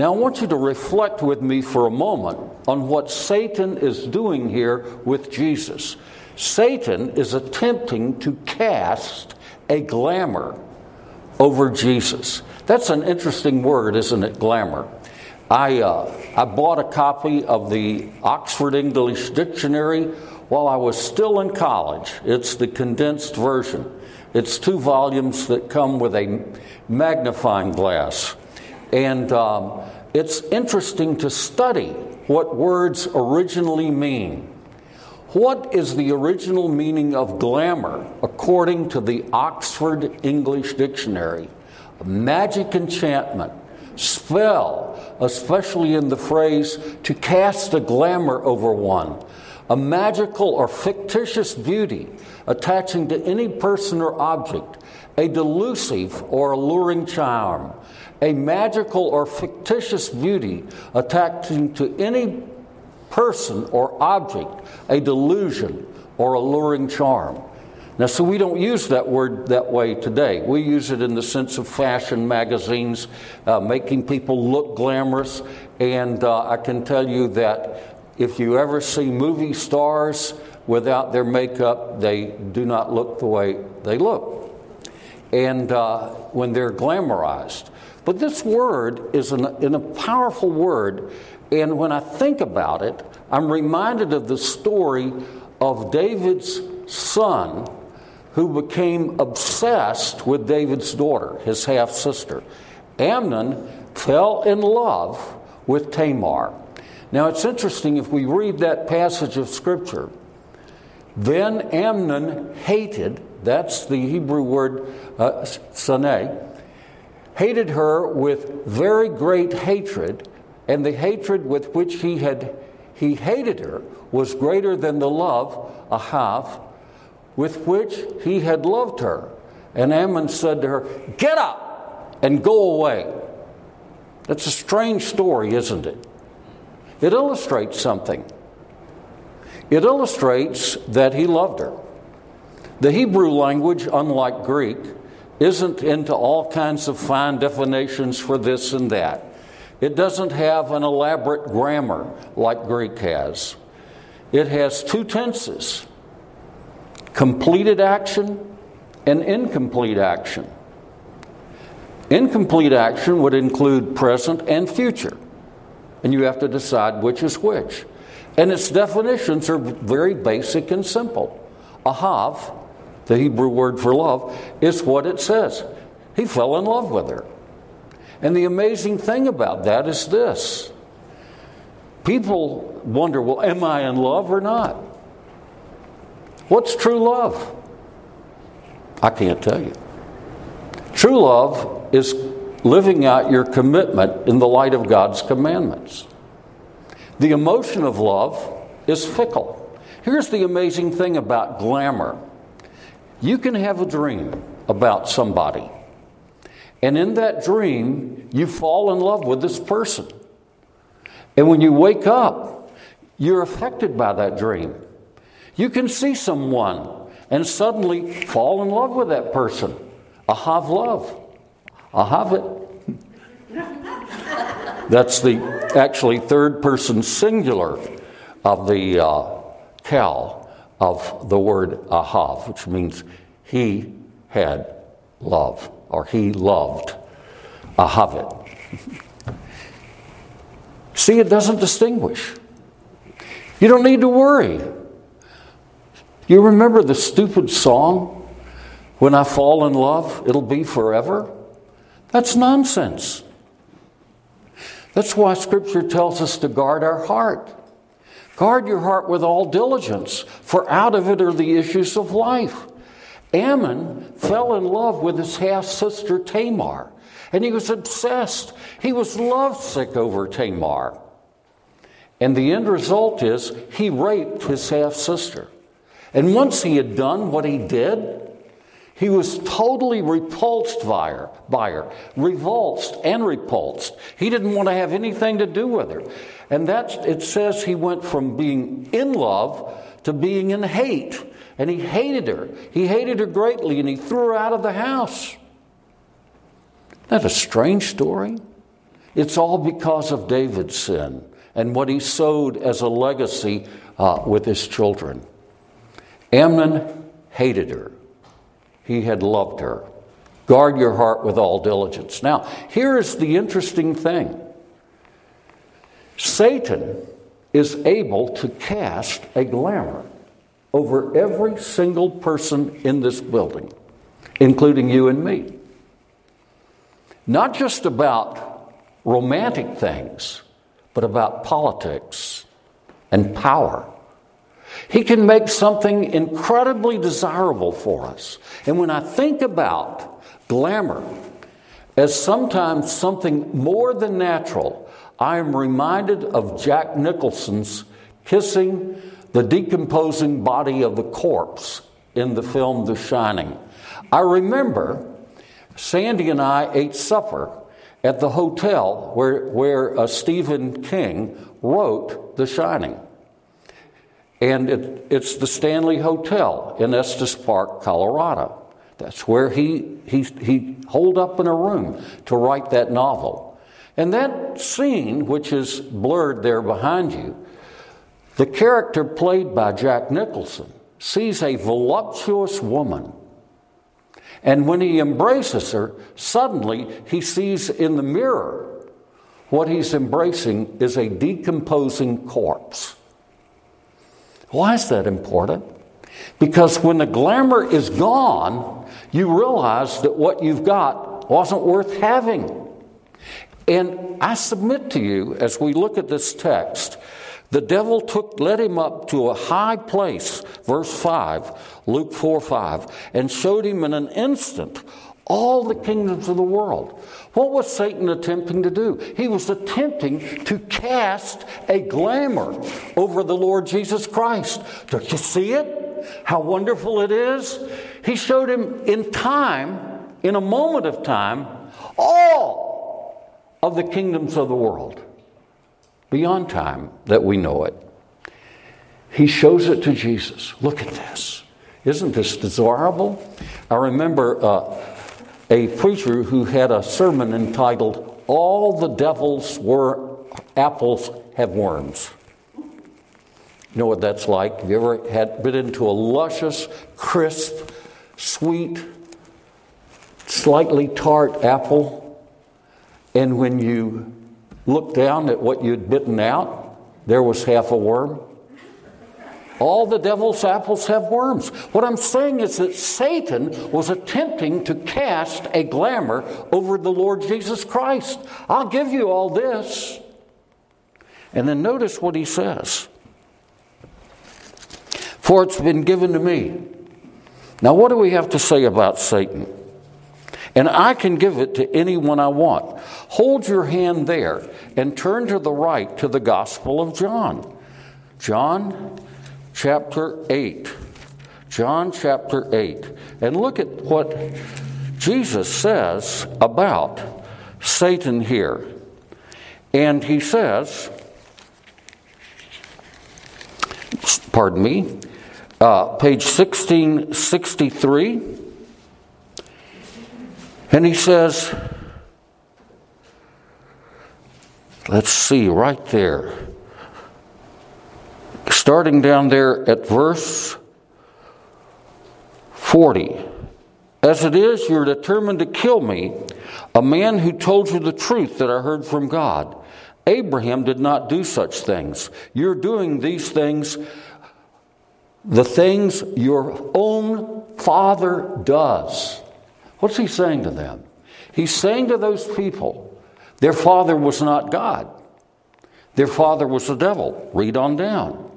Now, I want you to reflect with me for a moment on what Satan is doing here with Jesus. Satan is attempting to cast a glamour over Jesus. That's an interesting word, isn't it? Glamour. I, uh, I bought a copy of the Oxford English Dictionary while I was still in college. It's the condensed version. It's two volumes that come with a magnifying glass. And um, it's interesting to study what words originally mean. What is the original meaning of glamour according to the Oxford English Dictionary? Magic enchantment, spell, especially in the phrase to cast a glamour over one, a magical or fictitious beauty attaching to any person or object, a delusive or alluring charm, a magical or fictitious beauty attaching to any person or object, a delusion or alluring charm. Now, so we don't use that word that way today. We use it in the sense of fashion magazines, uh, making people look glamorous. And uh, I can tell you that if you ever see movie stars without their makeup, they do not look the way they look. And uh, when they're glamorized. But this word is an, a powerful word. And when I think about it, I'm reminded of the story of David's son who became obsessed with David's daughter, his half sister. Amnon fell in love with Tamar. Now it's interesting if we read that passage of Scripture. Then Amnon hated, that's the Hebrew word uh, saneh, hated her with very great hatred, and the hatred with which he had he hated her was greater than the love, ahav, with which he had loved her. And Amnon said to her, Get up and go away. That's a strange story, isn't it? It illustrates something. It illustrates that he loved her. The Hebrew language, unlike Greek, isn't into all kinds of fine definitions for this and that. It doesn't have an elaborate grammar like Greek has. It has two tenses completed action and incomplete action. Incomplete action would include present and future, and you have to decide which is which. And its definitions are very basic and simple. Ahav, the Hebrew word for love, is what it says. He fell in love with her. And the amazing thing about that is this people wonder, well, am I in love or not? What's true love? I can't tell you. True love is living out your commitment in the light of God's commandments. The emotion of love is fickle. Here's the amazing thing about glamour you can have a dream about somebody, and in that dream, you fall in love with this person. And when you wake up, you're affected by that dream. You can see someone and suddenly fall in love with that person. Ahav love. Ahav it. That's the actually third person singular of the uh, kal of the word ahav, which means he had love or he loved ahavit. See, it doesn't distinguish. You don't need to worry. You remember the stupid song, When I Fall in Love, It'll Be Forever? That's nonsense. That's why Scripture tells us to guard our heart. Guard your heart with all diligence, for out of it are the issues of life. Amnon fell in love with his half sister Tamar, and he was obsessed. He was lovesick over Tamar. And the end result is he raped his half sister. And once he had done what he did, he was totally repulsed by her, by her, revulsed and repulsed. He didn't want to have anything to do with her. And that's, it says he went from being in love to being in hate. And he hated her. He hated her greatly and he threw her out of the house. That's a strange story. It's all because of David's sin and what he sowed as a legacy uh, with his children. Amnon hated her, he had loved her. Guard your heart with all diligence. Now, here is the interesting thing Satan is able to cast a glamour over every single person in this building, including you and me. Not just about romantic things, but about politics and power. He can make something incredibly desirable for us. And when I think about glamour as sometimes something more than natural, I am reminded of Jack Nicholson's kissing the decomposing body of the corpse in the film The Shining. I remember Sandy and I ate supper at the hotel where, where uh, Stephen King wrote The Shining. And it, it's the Stanley Hotel in Estes Park, Colorado. That's where he, he, he holed up in a room to write that novel. And that scene, which is blurred there behind you, the character played by Jack Nicholson sees a voluptuous woman. And when he embraces her, suddenly he sees in the mirror what he's embracing is a decomposing corpse. Why is that important? Because when the glamour is gone, you realize that what you've got wasn't worth having. And I submit to you, as we look at this text, the devil took, led him up to a high place, verse 5, Luke 4 5, and showed him in an instant all the kingdoms of the world. What was Satan attempting to do? He was attempting to cast a glamour over the Lord Jesus Christ. Don't you see it? How wonderful it is? He showed him in time, in a moment of time, all of the kingdoms of the world, beyond time that we know it. He shows it to Jesus. Look at this. Isn't this desirable? I remember uh, a preacher who had a sermon entitled, All the Devil's were Apples Have Worms. You know what that's like? Have you ever had bit into a luscious, crisp, sweet, slightly tart apple? And when you looked down at what you'd bitten out, there was half a worm. All the devil's apples have worms. What I'm saying is that Satan was attempting to cast a glamour over the Lord Jesus Christ. I'll give you all this. And then notice what he says For it's been given to me. Now, what do we have to say about Satan? And I can give it to anyone I want. Hold your hand there and turn to the right to the Gospel of John. John chapter 8. John chapter 8. And look at what Jesus says about Satan here. And he says, pardon me, uh, page 1663. And he says, let's see, right there. Starting down there at verse 40. As it is, you're determined to kill me, a man who told you the truth that I heard from God. Abraham did not do such things. You're doing these things, the things your own father does. What's he saying to them? He's saying to those people, their father was not God. Their father was the devil. Read on down.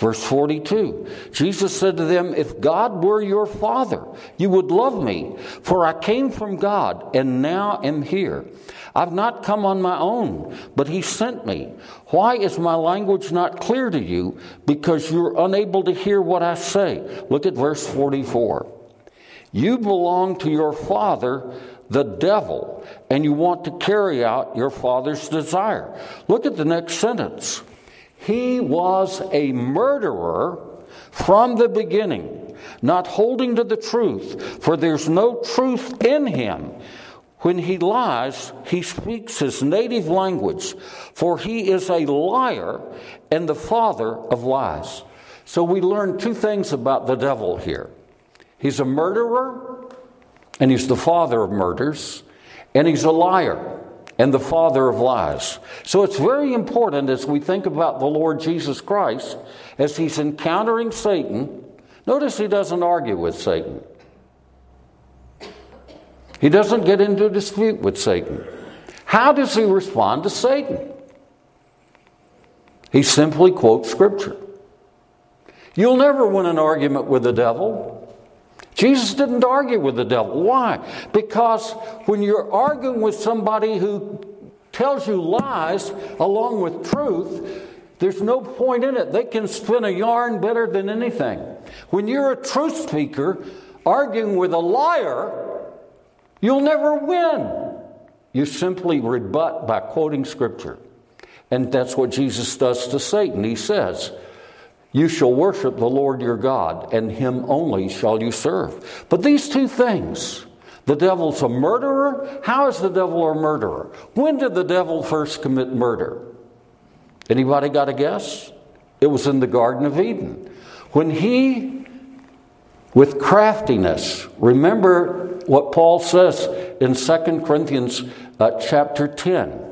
Verse 42 Jesus said to them, If God were your father, you would love me, for I came from God and now am here. I've not come on my own, but He sent me. Why is my language not clear to you? Because you're unable to hear what I say. Look at verse 44. You belong to your father, the devil, and you want to carry out your father's desire. Look at the next sentence. He was a murderer from the beginning, not holding to the truth, for there's no truth in him. When he lies, he speaks his native language, for he is a liar and the father of lies. So we learn two things about the devil here he's a murderer, and he's the father of murders, and he's a liar and the father of lies. So it's very important as we think about the Lord Jesus Christ, as he's encountering Satan. Notice he doesn't argue with Satan. He doesn't get into a dispute with Satan. How does he respond to Satan? He simply quotes Scripture. You'll never win an argument with the devil. Jesus didn't argue with the devil. Why? Because when you're arguing with somebody who tells you lies along with truth, there's no point in it. They can spin a yarn better than anything. When you're a truth speaker arguing with a liar, You'll never win. You simply rebut by quoting Scripture. And that's what Jesus does to Satan. He says, You shall worship the Lord your God, and him only shall you serve. But these two things, the devil's a murderer. How is the devil a murderer? When did the devil first commit murder? Anybody got a guess? It was in the Garden of Eden. When he, with craftiness, remember what Paul says in 2 Corinthians uh, chapter 10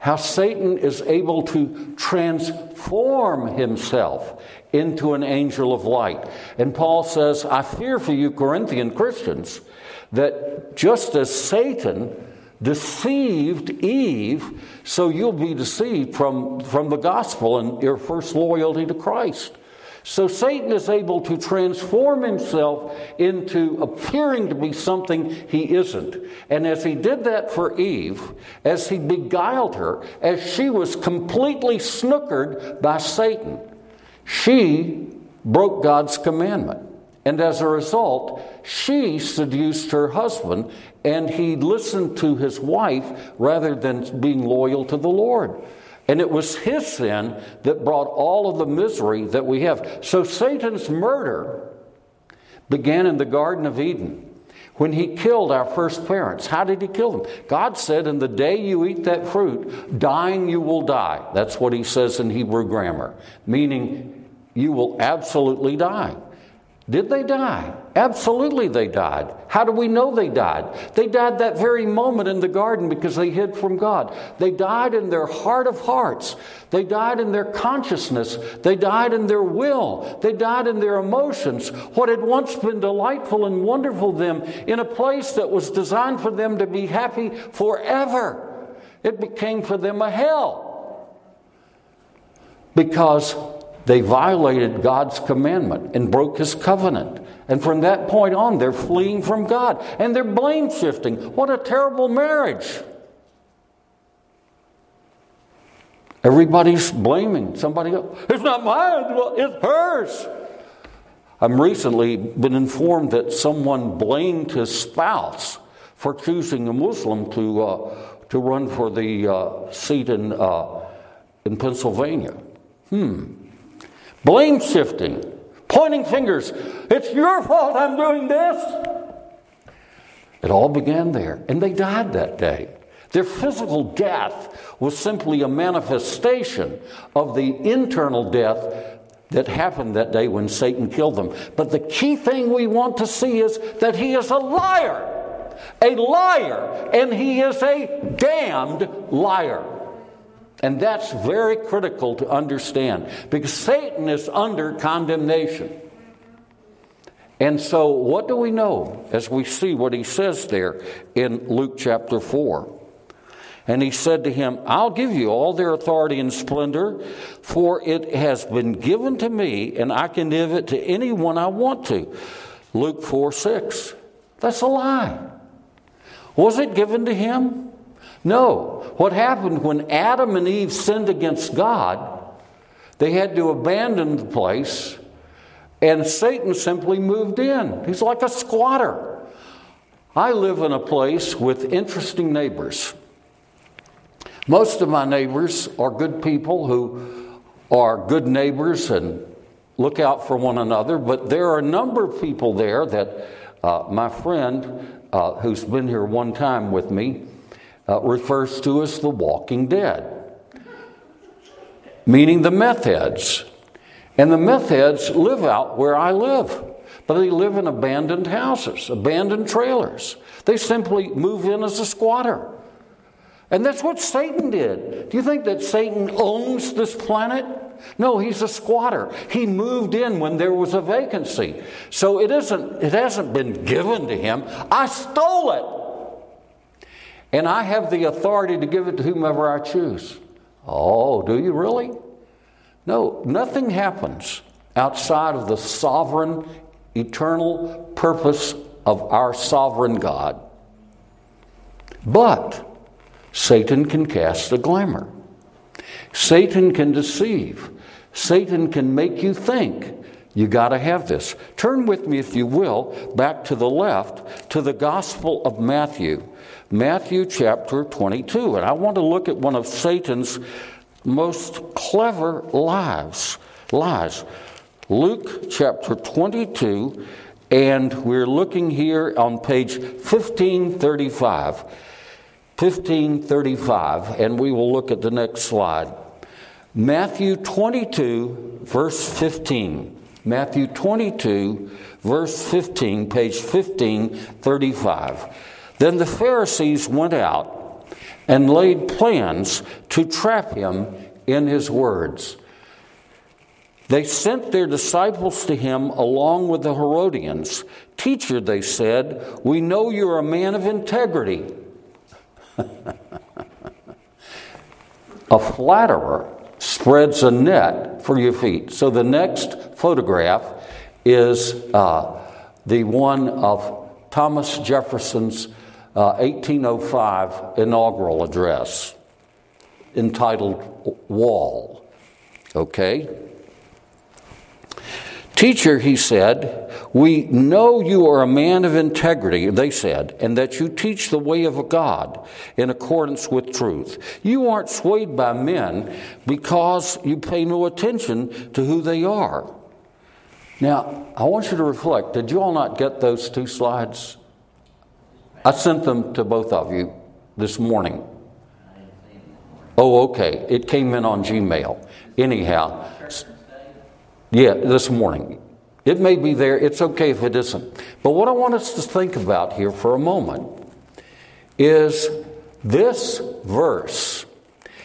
how Satan is able to transform himself into an angel of light. And Paul says, I fear for you, Corinthian Christians, that just as Satan deceived Eve, so you'll be deceived from, from the gospel and your first loyalty to Christ. So Satan is able to transform himself into appearing to be something he isn't. And as he did that for Eve, as he beguiled her, as she was completely snookered by Satan, she broke God's commandment. And as a result, she seduced her husband, and he listened to his wife rather than being loyal to the Lord. And it was his sin that brought all of the misery that we have. So Satan's murder began in the Garden of Eden when he killed our first parents. How did he kill them? God said, In the day you eat that fruit, dying you will die. That's what he says in Hebrew grammar, meaning you will absolutely die. Did they die? Absolutely, they died. How do we know they died? They died that very moment in the garden because they hid from God. They died in their heart of hearts. They died in their consciousness. They died in their will. They died in their emotions. What had once been delightful and wonderful to them in a place that was designed for them to be happy forever, it became for them a hell. Because they violated God's commandment and broke his covenant. And from that point on, they're fleeing from God and they're blame shifting. What a terrible marriage! Everybody's blaming somebody else. It's not mine, well, it's hers. I've recently been informed that someone blamed his spouse for choosing a Muslim to, uh, to run for the uh, seat in, uh, in Pennsylvania. Hmm. Blame shifting, pointing fingers. It's your fault I'm doing this. It all began there, and they died that day. Their physical death was simply a manifestation of the internal death that happened that day when Satan killed them. But the key thing we want to see is that he is a liar, a liar, and he is a damned liar. And that's very critical to understand because Satan is under condemnation. And so, what do we know as we see what he says there in Luke chapter 4? And he said to him, I'll give you all their authority and splendor, for it has been given to me, and I can give it to anyone I want to. Luke 4 6. That's a lie. Was it given to him? No. What happened when Adam and Eve sinned against God, they had to abandon the place, and Satan simply moved in. He's like a squatter. I live in a place with interesting neighbors. Most of my neighbors are good people who are good neighbors and look out for one another, but there are a number of people there that uh, my friend uh, who's been here one time with me, uh, refers to as the walking dead, meaning the meth heads. And the meth heads live out where I live, but they live in abandoned houses, abandoned trailers. They simply move in as a squatter. And that's what Satan did. Do you think that Satan owns this planet? No, he's a squatter. He moved in when there was a vacancy. So it isn't it hasn't been given to him. I stole it. And I have the authority to give it to whomever I choose. Oh, do you really? No, nothing happens outside of the sovereign, eternal purpose of our sovereign God. But Satan can cast a glamour. Satan can deceive. Satan can make you think you got to have this. Turn with me, if you will, back to the left to the Gospel of Matthew, Matthew chapter 22. And I want to look at one of Satan's most clever lies. Lies. Luke chapter 22, and we're looking here on page 1535. 1535, and we will look at the next slide. Matthew 22, verse 15. Matthew 22, verse 15, page 1535. Then the Pharisees went out and laid plans to trap him in his words. They sent their disciples to him along with the Herodians. Teacher, they said, we know you're a man of integrity a flatterer spreads a net for your feet. So the next photograph is uh, the one of Thomas Jefferson's uh, 1805 inaugural address entitled Wall. Okay? Teacher, he said, we know you are a man of integrity, they said, and that you teach the way of God in accordance with truth. You aren't swayed by men because you pay no attention to who they are. Now, I want you to reflect. Did you all not get those two slides? I sent them to both of you this morning. Oh, okay. It came in on Gmail. Anyhow, yeah, this morning. It may be there. It's okay if it isn't. But what I want us to think about here for a moment is this verse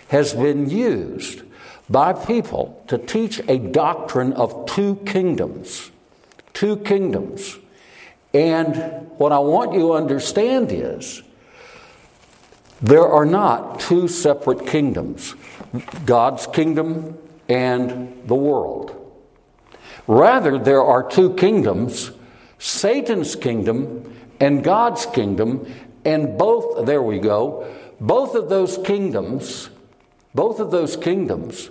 has been used by people to teach a doctrine of two kingdoms. Two kingdoms. And what I want you to understand is there are not two separate kingdoms God's kingdom and the world. Rather, there are two kingdoms Satan's kingdom and God's kingdom, and both, there we go, both of those kingdoms, both of those kingdoms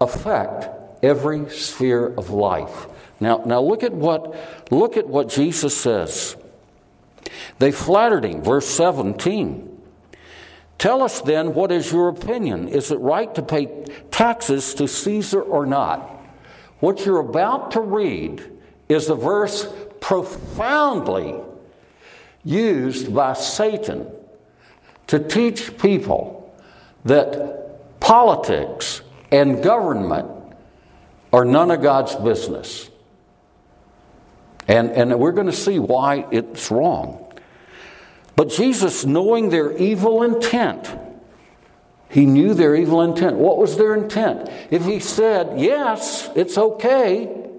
affect every sphere of life. Now, now look at what look at what Jesus says. They flattered him, verse 17. Tell us then what is your opinion? Is it right to pay taxes to Caesar or not? What you're about to read is a verse profoundly used by Satan to teach people that politics and government are none of God's business. And, and we're going to see why it's wrong. But Jesus, knowing their evil intent, he knew their evil intent. What was their intent? If he said, Yes, it's okay,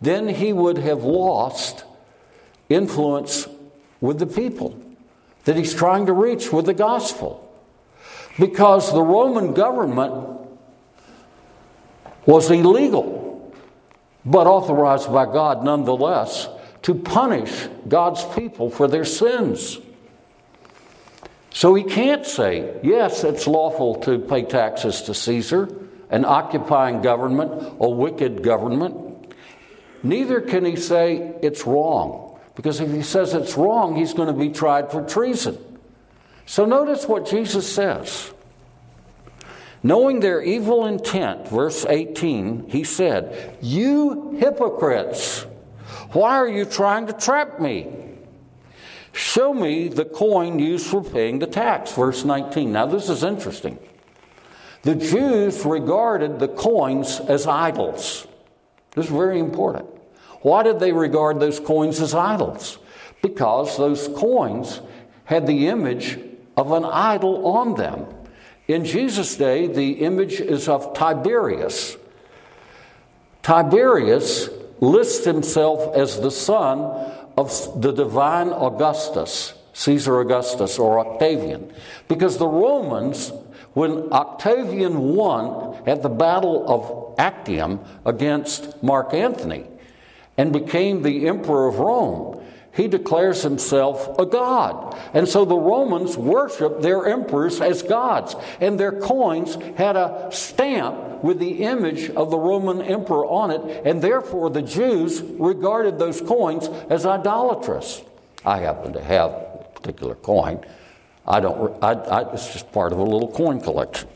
then he would have lost influence with the people that he's trying to reach with the gospel. Because the Roman government was illegal, but authorized by God nonetheless to punish God's people for their sins. So he can't say, yes, it's lawful to pay taxes to Caesar, an occupying government, a wicked government. Neither can he say it's wrong, because if he says it's wrong, he's going to be tried for treason. So notice what Jesus says. Knowing their evil intent, verse 18, he said, You hypocrites, why are you trying to trap me? Show me the coin used for paying the tax. Verse 19. Now, this is interesting. The Jews regarded the coins as idols. This is very important. Why did they regard those coins as idols? Because those coins had the image of an idol on them. In Jesus' day, the image is of Tiberius. Tiberius lists himself as the son of the divine Augustus, Caesar Augustus or Octavian, because the Romans, when Octavian won at the Battle of Actium against Mark Antony and became the emperor of Rome, he declares himself a god. And so the Romans worshiped their emperors as gods, and their coins had a stamp with the image of the Roman emperor on it, and therefore the Jews regarded those coins as idolatrous. I happen to have a particular coin. I don't, I, I, it's just part of a little coin collection.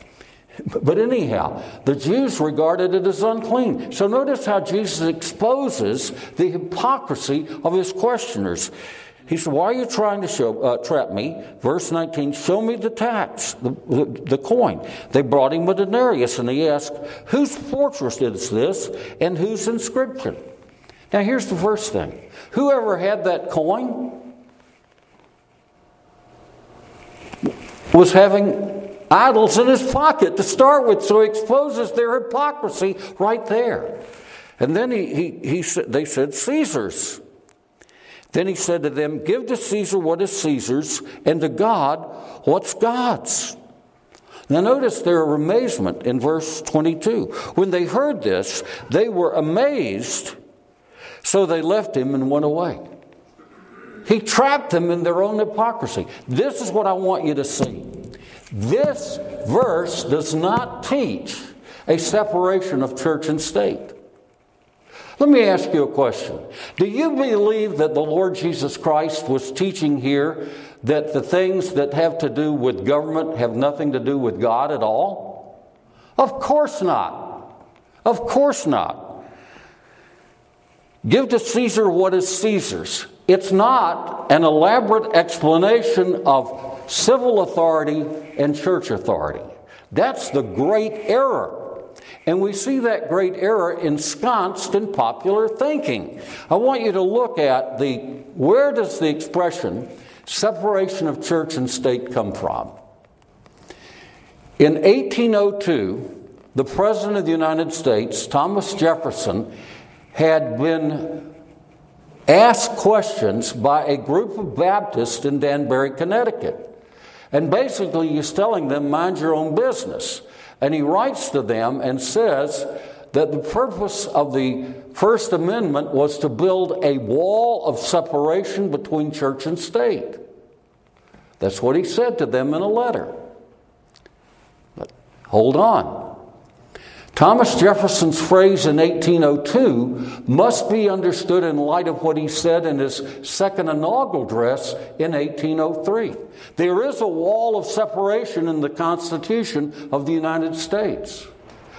But anyhow, the Jews regarded it as unclean. So notice how Jesus exposes the hypocrisy of his questioners. He said, Why are you trying to show, uh, trap me? Verse 19, show me the tax, the, the, the, coin. They brought him a denarius, and he asked, Whose fortress is this, and whose inscription? Now, here's the first thing whoever had that coin was having idols in his pocket to start with, so he exposes their hypocrisy right there. And then he, he, he they said, Caesar's. Then he said to them, Give to Caesar what is Caesar's, and to God what's God's. Now, notice their amazement in verse 22. When they heard this, they were amazed, so they left him and went away. He trapped them in their own hypocrisy. This is what I want you to see. This verse does not teach a separation of church and state. Let me ask you a question. Do you believe that the Lord Jesus Christ was teaching here that the things that have to do with government have nothing to do with God at all? Of course not. Of course not. Give to Caesar what is Caesar's. It's not an elaborate explanation of civil authority and church authority. That's the great error. And we see that great error ensconced in popular thinking. I want you to look at the where does the expression separation of church and state come from? In 1802, the President of the United States, Thomas Jefferson, had been asked questions by a group of Baptists in Danbury, Connecticut. And basically, he's telling them, mind your own business. And he writes to them and says that the purpose of the First Amendment was to build a wall of separation between church and state. That's what he said to them in a letter. But hold on. Thomas Jefferson's phrase in 1802 must be understood in light of what he said in his second inaugural address in 1803. There is a wall of separation in the Constitution of the United States.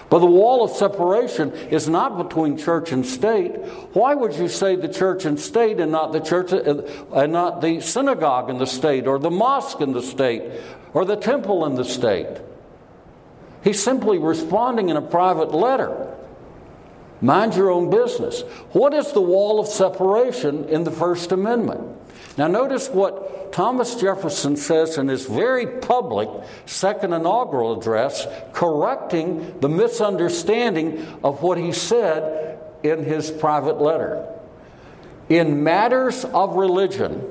But the wall of separation is not between church and state. Why would you say the church and state and not the church and not the synagogue in the state or the mosque in the state or the temple in the state? He's simply responding in a private letter. Mind your own business. What is the wall of separation in the First Amendment? Now, notice what Thomas Jefferson says in his very public second inaugural address, correcting the misunderstanding of what he said in his private letter. In matters of religion,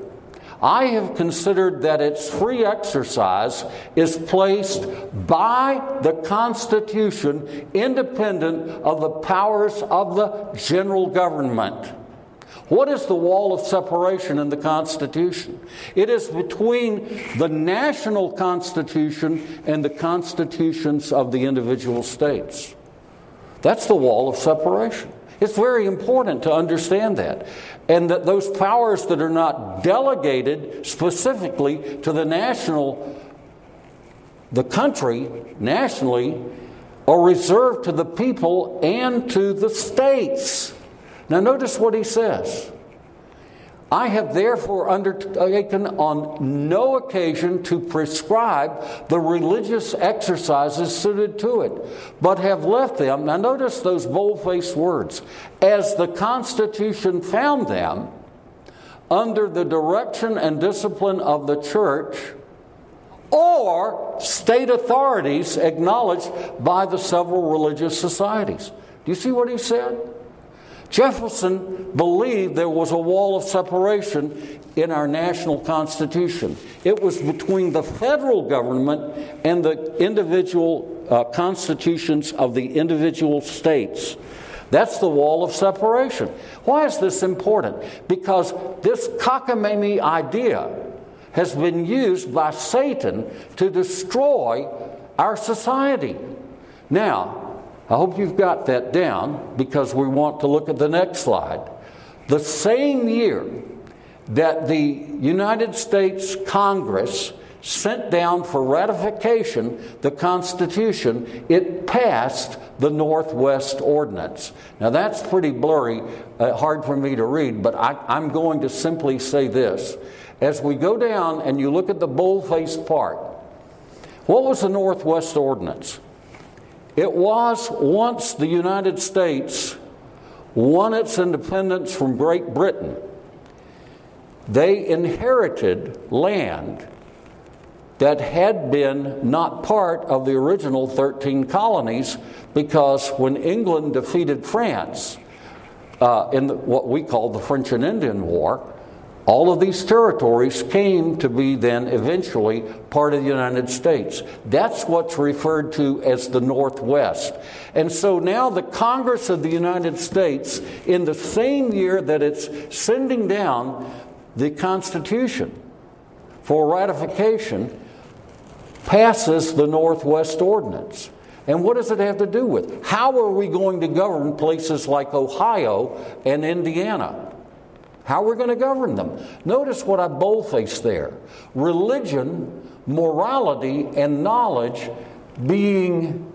I have considered that its free exercise is placed by the Constitution independent of the powers of the general government. What is the wall of separation in the Constitution? It is between the national Constitution and the constitutions of the individual states. That's the wall of separation. It's very important to understand that. And that those powers that are not delegated specifically to the national, the country nationally, are reserved to the people and to the states. Now, notice what he says I have therefore undertaken on no occasion to prescribe the religious exercises suited to it, but have left them. Now, notice those bold faced words as the Constitution found them under the direction and discipline of the church or state authorities acknowledged by the several religious societies. Do you see what he said? Jefferson believed there was a wall of separation in our national constitution. It was between the federal government and the individual uh, constitutions of the individual states. That's the wall of separation. Why is this important? Because this cockamamie idea has been used by Satan to destroy our society. Now, I hope you've got that down because we want to look at the next slide. The same year that the United States Congress sent down for ratification the Constitution, it passed the Northwest Ordinance. Now, that's pretty blurry, uh, hard for me to read, but I, I'm going to simply say this. As we go down and you look at the bold faced part, what was the Northwest Ordinance? It was once the United States won its independence from Great Britain. They inherited land that had been not part of the original 13 colonies because when England defeated France uh, in the, what we call the French and Indian War, all of these territories came to be then eventually part of the United States. That's what's referred to as the Northwest. And so now the Congress of the United States, in the same year that it's sending down the Constitution for ratification, passes the Northwest Ordinance. And what does it have to do with? How are we going to govern places like Ohio and Indiana? How we're going to govern them. Notice what I boldface there religion, morality, and knowledge being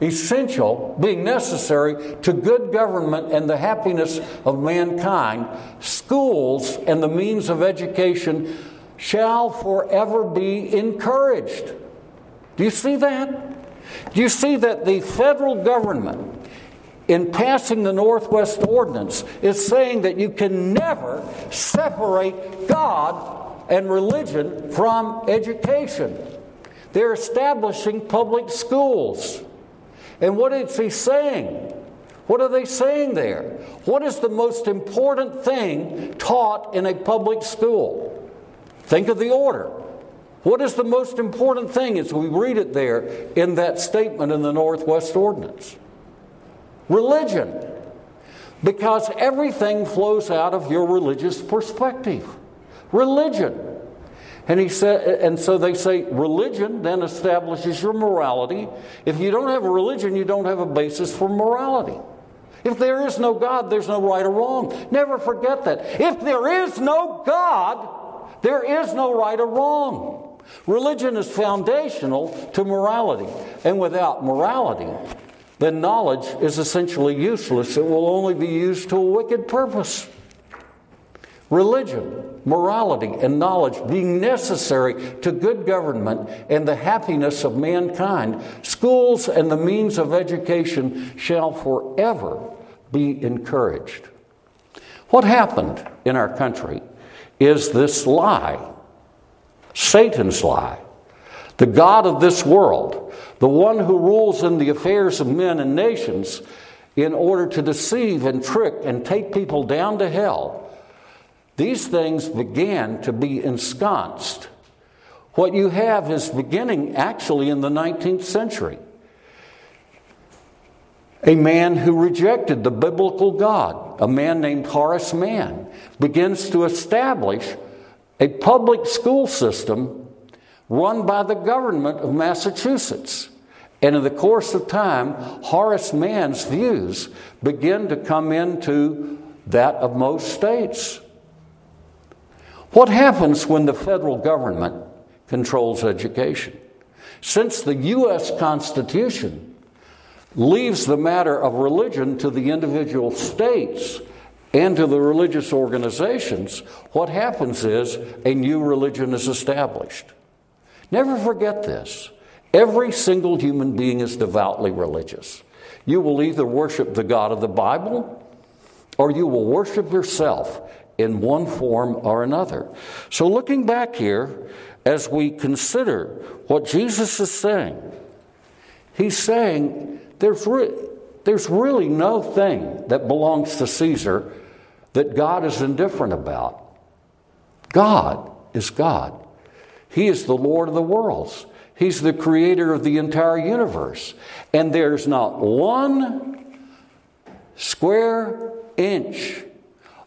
essential, being necessary to good government and the happiness of mankind, schools and the means of education shall forever be encouraged. Do you see that? Do you see that the federal government in passing the Northwest Ordinance is saying that you can never separate God and religion from education. They're establishing public schools. And what is he saying? What are they saying there? What is the most important thing taught in a public school? Think of the order. What is the most important thing as we read it there in that statement in the Northwest Ordinance? Religion because everything flows out of your religious perspective. Religion. And he said, and so they say religion then establishes your morality. If you don't have a religion, you don't have a basis for morality. If there is no God, there's no right or wrong. Never forget that. If there is no God, there is no right or wrong. Religion is foundational to morality. And without morality, then knowledge is essentially useless. It will only be used to a wicked purpose. Religion, morality, and knowledge being necessary to good government and the happiness of mankind, schools and the means of education shall forever be encouraged. What happened in our country is this lie, Satan's lie. The God of this world the one who rules in the affairs of men and nations in order to deceive and trick and take people down to hell, these things began to be ensconced. What you have is beginning actually in the 19th century. A man who rejected the biblical God, a man named Horace Mann, begins to establish a public school system run by the government of Massachusetts. And in the course of time, Horace Mann's views begin to come into that of most states. What happens when the federal government controls education? Since the U.S. Constitution leaves the matter of religion to the individual states and to the religious organizations, what happens is a new religion is established. Never forget this. Every single human being is devoutly religious. You will either worship the God of the Bible or you will worship yourself in one form or another. So, looking back here, as we consider what Jesus is saying, he's saying there's, re- there's really no thing that belongs to Caesar that God is indifferent about. God is God. He is the Lord of the worlds. He's the creator of the entire universe. And there's not one square inch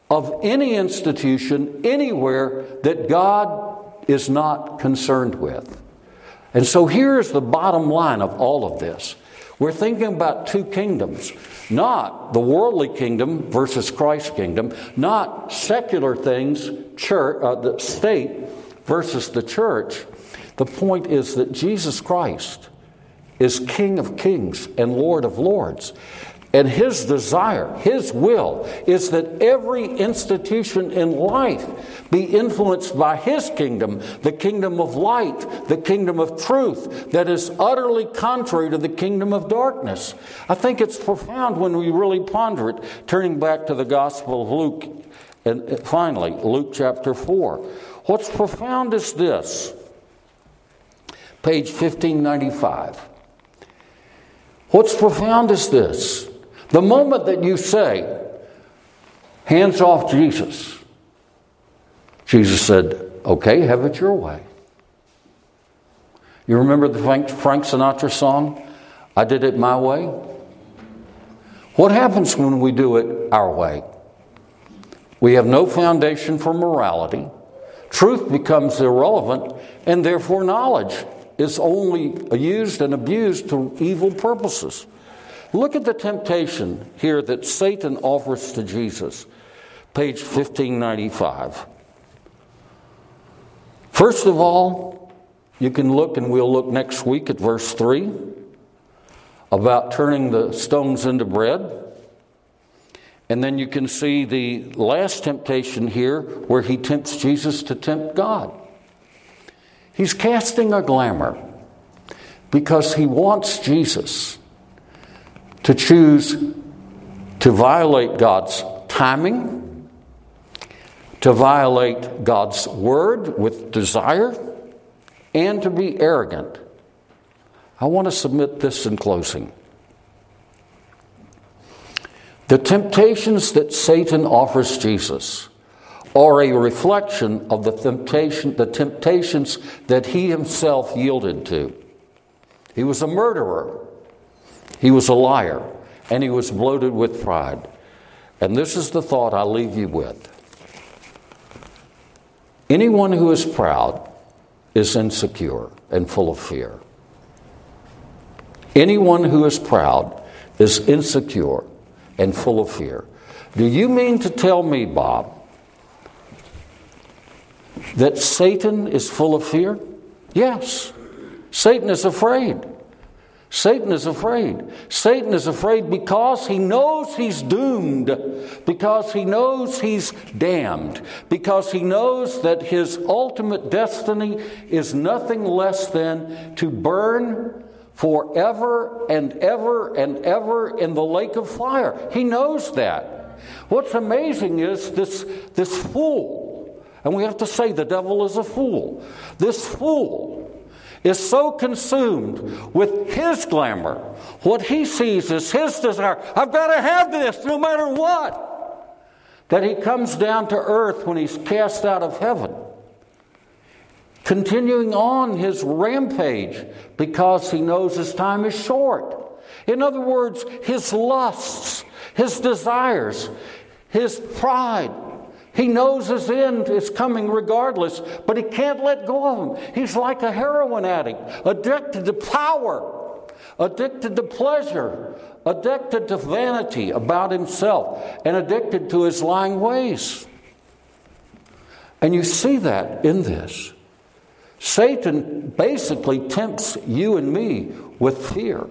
of any institution anywhere that God is not concerned with. And so here's the bottom line of all of this. We're thinking about two kingdoms, not the worldly kingdom versus Christ's kingdom, not secular things, church, uh, the state versus the church. The point is that Jesus Christ is King of kings and Lord of lords. And his desire, his will, is that every institution in life be influenced by his kingdom, the kingdom of light, the kingdom of truth, that is utterly contrary to the kingdom of darkness. I think it's profound when we really ponder it, turning back to the Gospel of Luke, and uh, finally, Luke chapter 4. What's profound is this page 1595. What's profound is this the moment that you say, hands off Jesus, Jesus said, okay, have it your way. You remember the Frank, Sinatra song, I Did It My Way? What happens when we do it our way? We have no foundation for morality. Truth becomes irrelevant, and therefore knowledge is only used and abused to evil purposes. Look at the temptation here that Satan offers to Jesus, page 1595. First of all, you can look, and we'll look next week at verse 3 about turning the stones into bread. And then you can see the last temptation here where he tempts Jesus to tempt God. He's casting a glamour because he wants Jesus to choose to violate God's timing, to violate God's word with desire, and to be arrogant. I want to submit this in closing. The temptations that Satan offers Jesus are a reflection of the temptation the temptations that he himself yielded to. He was a murderer. He was a liar and he was bloated with pride. And this is the thought I leave you with anyone who is proud is insecure and full of fear. Anyone who is proud is insecure and full of fear. Do you mean to tell me, Bob, that Satan is full of fear? Yes. Satan is afraid. Satan is afraid. Satan is afraid because he knows he's doomed, because he knows he's damned, because he knows that his ultimate destiny is nothing less than to burn forever and ever and ever in the lake of fire. He knows that. What's amazing is this, this fool, and we have to say the devil is a fool. This fool is so consumed with his glamour, what he sees is his desire. I've got to have this no matter what. That he comes down to earth when he's cast out of heaven, continuing on his rampage because he knows his time is short. In other words, his lusts, his desires, his pride, he knows his end is coming regardless, but he can't let go of him. He's like a heroin addict, addicted to power, addicted to pleasure, addicted to vanity about himself, and addicted to his lying ways. And you see that in this. Satan basically tempts you and me with fear.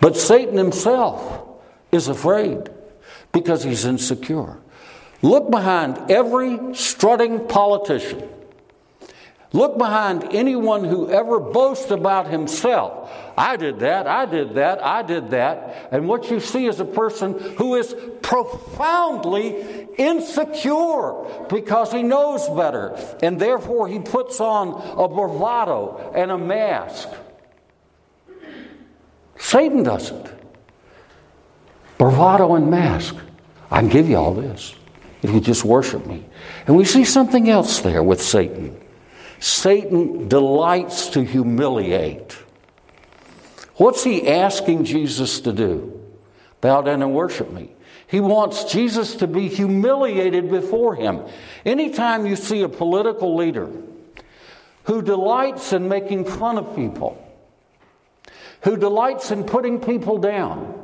But Satan himself is afraid. because he's insecure. Look behind every strutting politician. Look behind anyone who ever boasts about himself. I did that, I did that, I did that. And what you see is a person who is profoundly insecure because he knows better. And therefore he puts on a bravado and a mask. Satan doesn't. Bravado and mask. I can give you all this if you just worship me. And we see something else there with Satan. Satan delights to humiliate. What's he asking Jesus to do? Bow down and worship me. He wants Jesus to be humiliated before him. Anytime you see a political leader who delights in making fun of people, who delights in putting people down,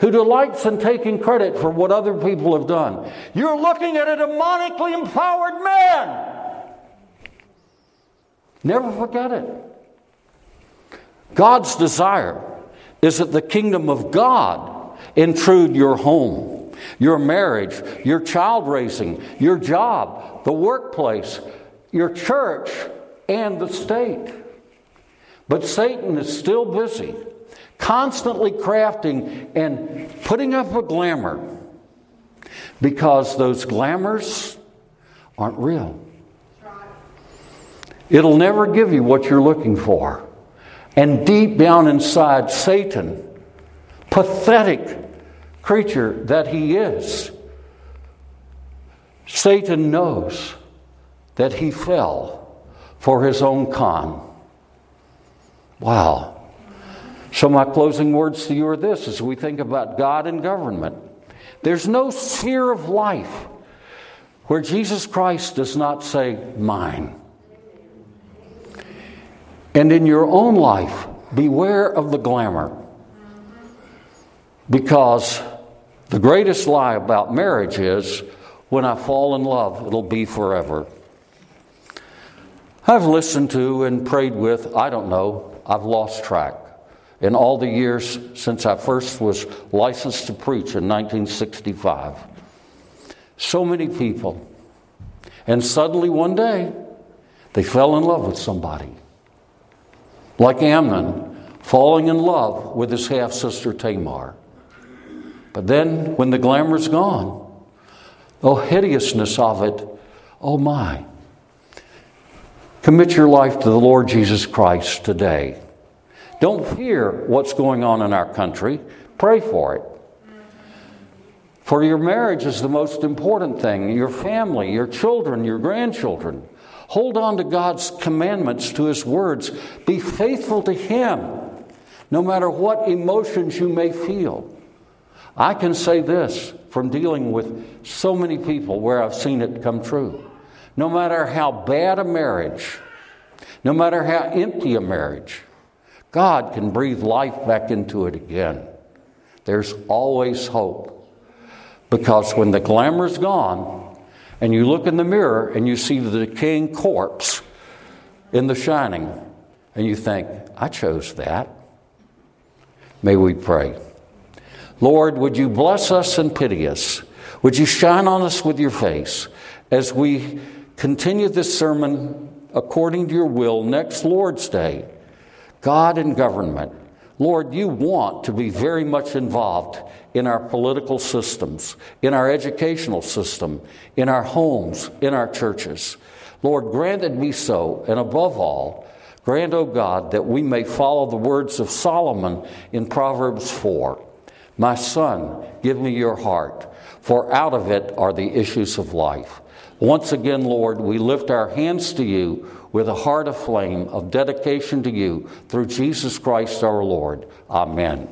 who delights in taking credit for what other people have done, you're looking at a demonically empowered man. Never forget it. God's desire is that the kingdom of God intrude your home, your marriage, your child raising, your job, the workplace, your church, and the state. But Satan is still busy, constantly crafting and putting up a glamour because those glamours aren't real. It'll never give you what you're looking for. And deep down inside, Satan, pathetic creature that he is, Satan knows that he fell for his own con. Wow. So, my closing words to you are this as we think about God and government. There's no sphere of life where Jesus Christ does not say, Mine. And in your own life, beware of the glamour. Because the greatest lie about marriage is when I fall in love, it'll be forever. I've listened to and prayed with, I don't know, I've lost track. In all the years since I first was licensed to preach in 1965, so many people. And suddenly one day, they fell in love with somebody like Amnon, falling in love with his half sister Tamar. But then, when the glamour's gone, the hideousness of it, oh my. Commit your life to the Lord Jesus Christ today. Don't fear what's going on in our country, pray for it. For your marriage is the most important thing, your family, your children, your grandchildren. Hold on to God's commandments, to His words. Be faithful to Him, no matter what emotions you may feel. I can say this from dealing with so many people where I've seen it come true. No matter how bad a marriage, no matter how empty a marriage, God can breathe life back into it again. There's always hope. Because when the glamour's gone, and you look in the mirror and you see the decaying corpse in the shining, and you think, I chose that. May we pray. Lord, would you bless us and pity us? Would you shine on us with your face as we continue this sermon according to your will next Lord's Day? God and government. Lord, you want to be very much involved in our political systems, in our educational system, in our homes, in our churches. Lord, grant it be so, and above all, grant, O God, that we may follow the words of Solomon in Proverbs 4 My son, give me your heart, for out of it are the issues of life. Once again, Lord, we lift our hands to you with a heart aflame of dedication to you through Jesus Christ our Lord. Amen.